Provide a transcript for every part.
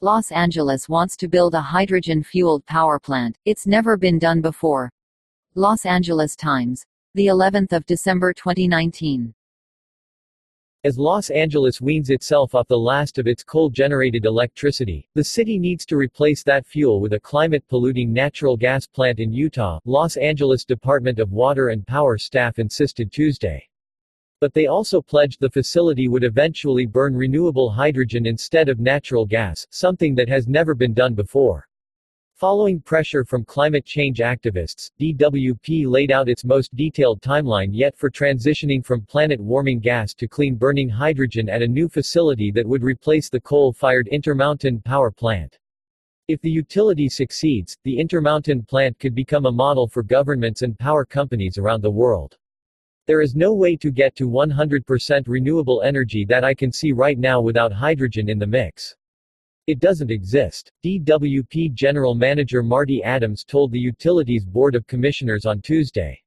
Los Angeles wants to build a hydrogen-fueled power plant. It's never been done before. Los Angeles Times. The 11th of December 2019. As Los Angeles weans itself off the last of its coal-generated electricity, the city needs to replace that fuel with a climate-polluting natural gas plant in Utah, Los Angeles Department of Water and Power staff insisted Tuesday. But they also pledged the facility would eventually burn renewable hydrogen instead of natural gas, something that has never been done before. Following pressure from climate change activists, DWP laid out its most detailed timeline yet for transitioning from planet-warming gas to clean-burning hydrogen at a new facility that would replace the coal-fired Intermountain power plant. If the utility succeeds, the Intermountain plant could become a model for governments and power companies around the world. There is no way to get to 100% renewable energy that I can see right now without hydrogen in the mix. It doesn't exist. DWP General Manager Marty Adams told the Utilities Board of Commissioners on Tuesday.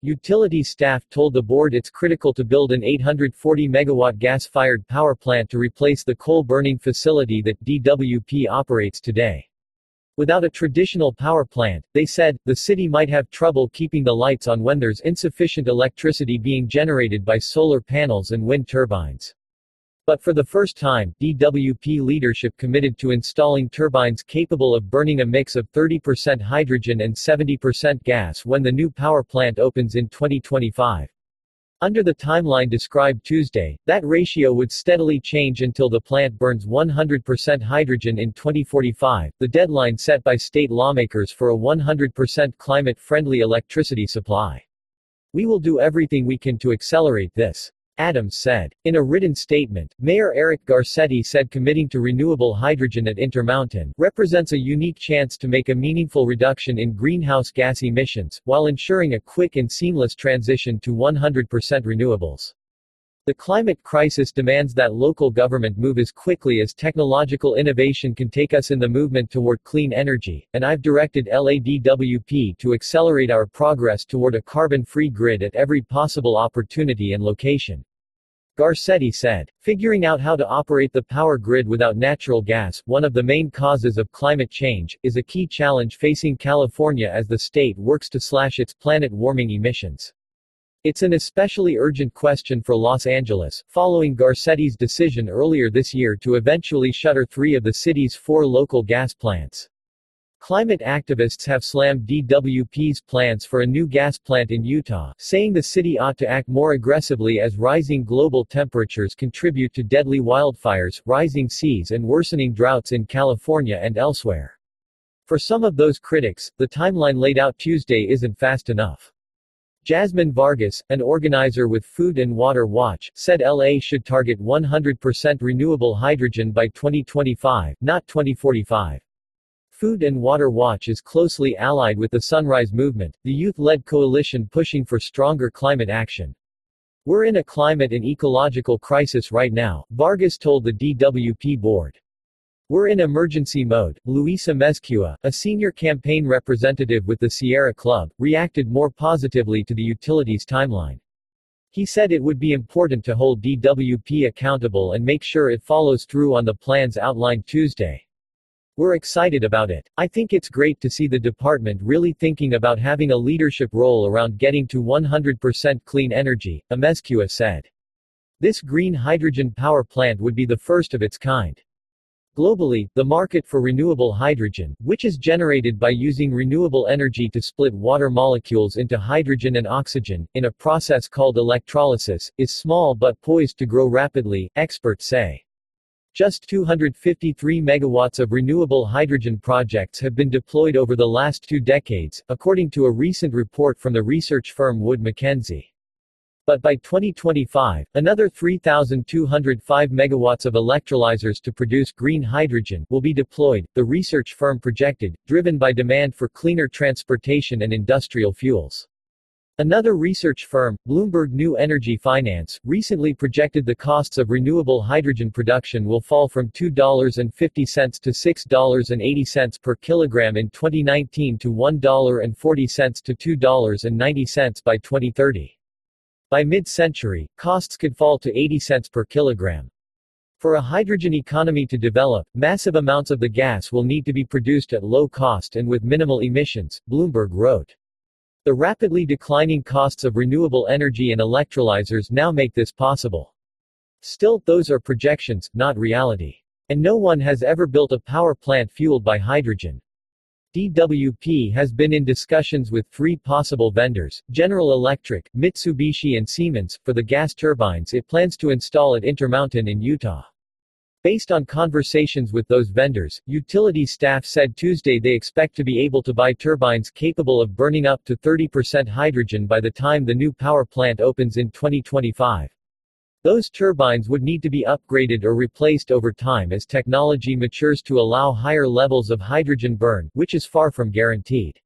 Utility staff told the board it's critical to build an 840 megawatt gas-fired power plant to replace the coal-burning facility that DWP operates today. Without a traditional power plant, they said, the city might have trouble keeping the lights on when there's insufficient electricity being generated by solar panels and wind turbines. But for the first time, DWP leadership committed to installing turbines capable of burning a mix of 30% hydrogen and 70% gas when the new power plant opens in 2025. Under the timeline described Tuesday, that ratio would steadily change until the plant burns 100% hydrogen in 2045, the deadline set by state lawmakers for a 100% climate-friendly electricity supply. We will do everything we can to accelerate this. Adams said. In a written statement, Mayor Eric Garcetti said committing to renewable hydrogen at Intermountain represents a unique chance to make a meaningful reduction in greenhouse gas emissions, while ensuring a quick and seamless transition to 100% renewables. The climate crisis demands that local government move as quickly as technological innovation can take us in the movement toward clean energy, and I've directed LADWP to accelerate our progress toward a carbon-free grid at every possible opportunity and location. Garcetti said, figuring out how to operate the power grid without natural gas, one of the main causes of climate change, is a key challenge facing California as the state works to slash its planet-warming emissions. It's an especially urgent question for Los Angeles, following Garcetti's decision earlier this year to eventually shutter three of the city's four local gas plants. Climate activists have slammed DWP's plans for a new gas plant in Utah, saying the city ought to act more aggressively as rising global temperatures contribute to deadly wildfires, rising seas and worsening droughts in California and elsewhere. For some of those critics, the timeline laid out Tuesday isn't fast enough. Jasmine Vargas, an organizer with Food and Water Watch, said LA should target 100% renewable hydrogen by 2025, not 2045. Food and Water Watch is closely allied with the Sunrise Movement, the youth-led coalition pushing for stronger climate action. We're in a climate and ecological crisis right now, Vargas told the DWP board. We're in emergency mode. Luis Amezcua, a senior campaign representative with the Sierra Club, reacted more positively to the utilities timeline. He said it would be important to hold DWP accountable and make sure it follows through on the plans outlined Tuesday. We're excited about it. I think it's great to see the department really thinking about having a leadership role around getting to 100% clean energy, Amezcua said. This green hydrogen power plant would be the first of its kind. Globally, the market for renewable hydrogen, which is generated by using renewable energy to split water molecules into hydrogen and oxygen, in a process called electrolysis, is small but poised to grow rapidly, experts say. Just 253 megawatts of renewable hydrogen projects have been deployed over the last two decades, according to a recent report from the research firm Wood Mackenzie. But by 2025, another 3,205 megawatts of electrolyzers to produce green hydrogen will be deployed, the research firm projected, driven by demand for cleaner transportation and industrial fuels. Another research firm, Bloomberg New Energy Finance, recently projected the costs of renewable hydrogen production will fall from $2.50 to $6.80 per kilogram in 2019 to $1.40 to $2.90 by 2030. By mid-century, costs could fall to 80 cents per kilogram. For a hydrogen economy to develop, massive amounts of the gas will need to be produced at low cost and with minimal emissions, Bloomberg wrote. The rapidly declining costs of renewable energy and electrolyzers now make this possible. Still, those are projections, not reality. And no one has ever built a power plant fueled by hydrogen. DWP has been in discussions with three possible vendors, General Electric, Mitsubishi and Siemens, for the gas turbines it plans to install at Intermountain in Utah. Based on conversations with those vendors, utility staff said Tuesday they expect to be able to buy turbines capable of burning up to 30% hydrogen by the time the new power plant opens in 2025. Those turbines would need to be upgraded or replaced over time as technology matures to allow higher levels of hydrogen burn, which is far from guaranteed.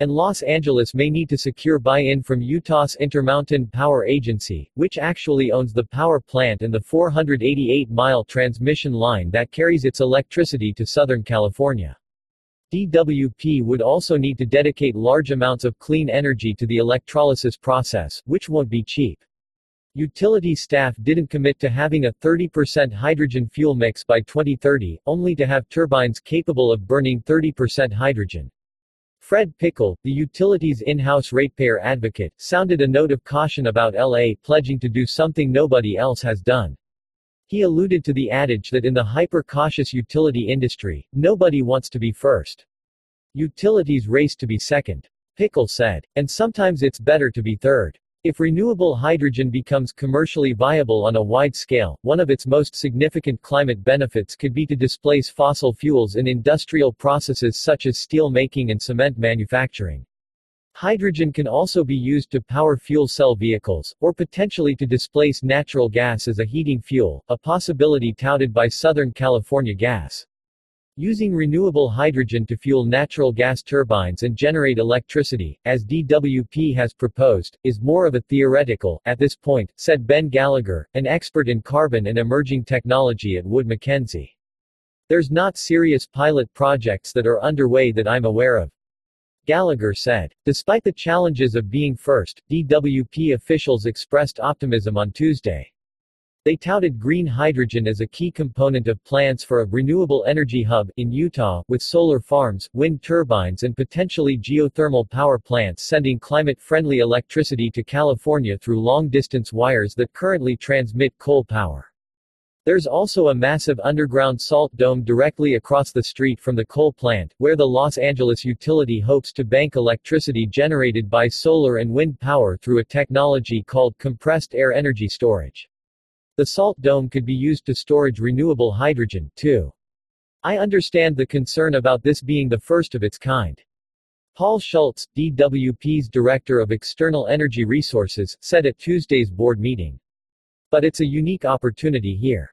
And Los Angeles may need to secure buy-in from Utah's Intermountain Power Agency, which actually owns the power plant and the 488-mile transmission line that carries its electricity to Southern California. DWP would also need to dedicate large amounts of clean energy to the electrolysis process, which won't be cheap. Utility staff didn't commit to having a 30% hydrogen fuel mix by 2030, only to have turbines capable of burning 30% hydrogen. Fred Pickle, the utility's in-house ratepayer advocate, sounded a note of caution about LA pledging to do something nobody else has done. He alluded to the adage that in the hyper-cautious utility industry, nobody wants to be first. Utilities race to be second. Pickle said. And sometimes it's better to be third. If renewable hydrogen becomes commercially viable on a wide scale, one of its most significant climate benefits could be to displace fossil fuels in industrial processes such as steel making and cement manufacturing. Hydrogen can also be used to power fuel cell vehicles, or potentially to displace natural gas as a heating fuel, a possibility touted by Southern California Gas. Using renewable hydrogen to fuel natural gas turbines and generate electricity, as DWP has proposed, is more of a theoretical, at this point, said Ben Gallagher, an expert in carbon and emerging technology at Wood Mackenzie. There's not serious pilot projects that are underway that I'm aware of. Gallagher said. Despite the challenges of being first, DWP officials expressed optimism on Tuesday. They touted green hydrogen as a key component of plans for a renewable energy hub in Utah, with solar farms, wind turbines and potentially geothermal power plants sending climate-friendly electricity to California through long-distance wires that currently transmit coal power. There's also a massive underground salt dome directly across the street from the coal plant, where the Los Angeles utility hopes to bank electricity generated by solar and wind power through a technology called compressed air energy storage. The salt dome could be used to storage renewable hydrogen, too. I understand the concern about this being the first of its kind. Paul Schultz, DWP's Director of External Energy Resources, said at Tuesday's board meeting. But it's a unique opportunity here.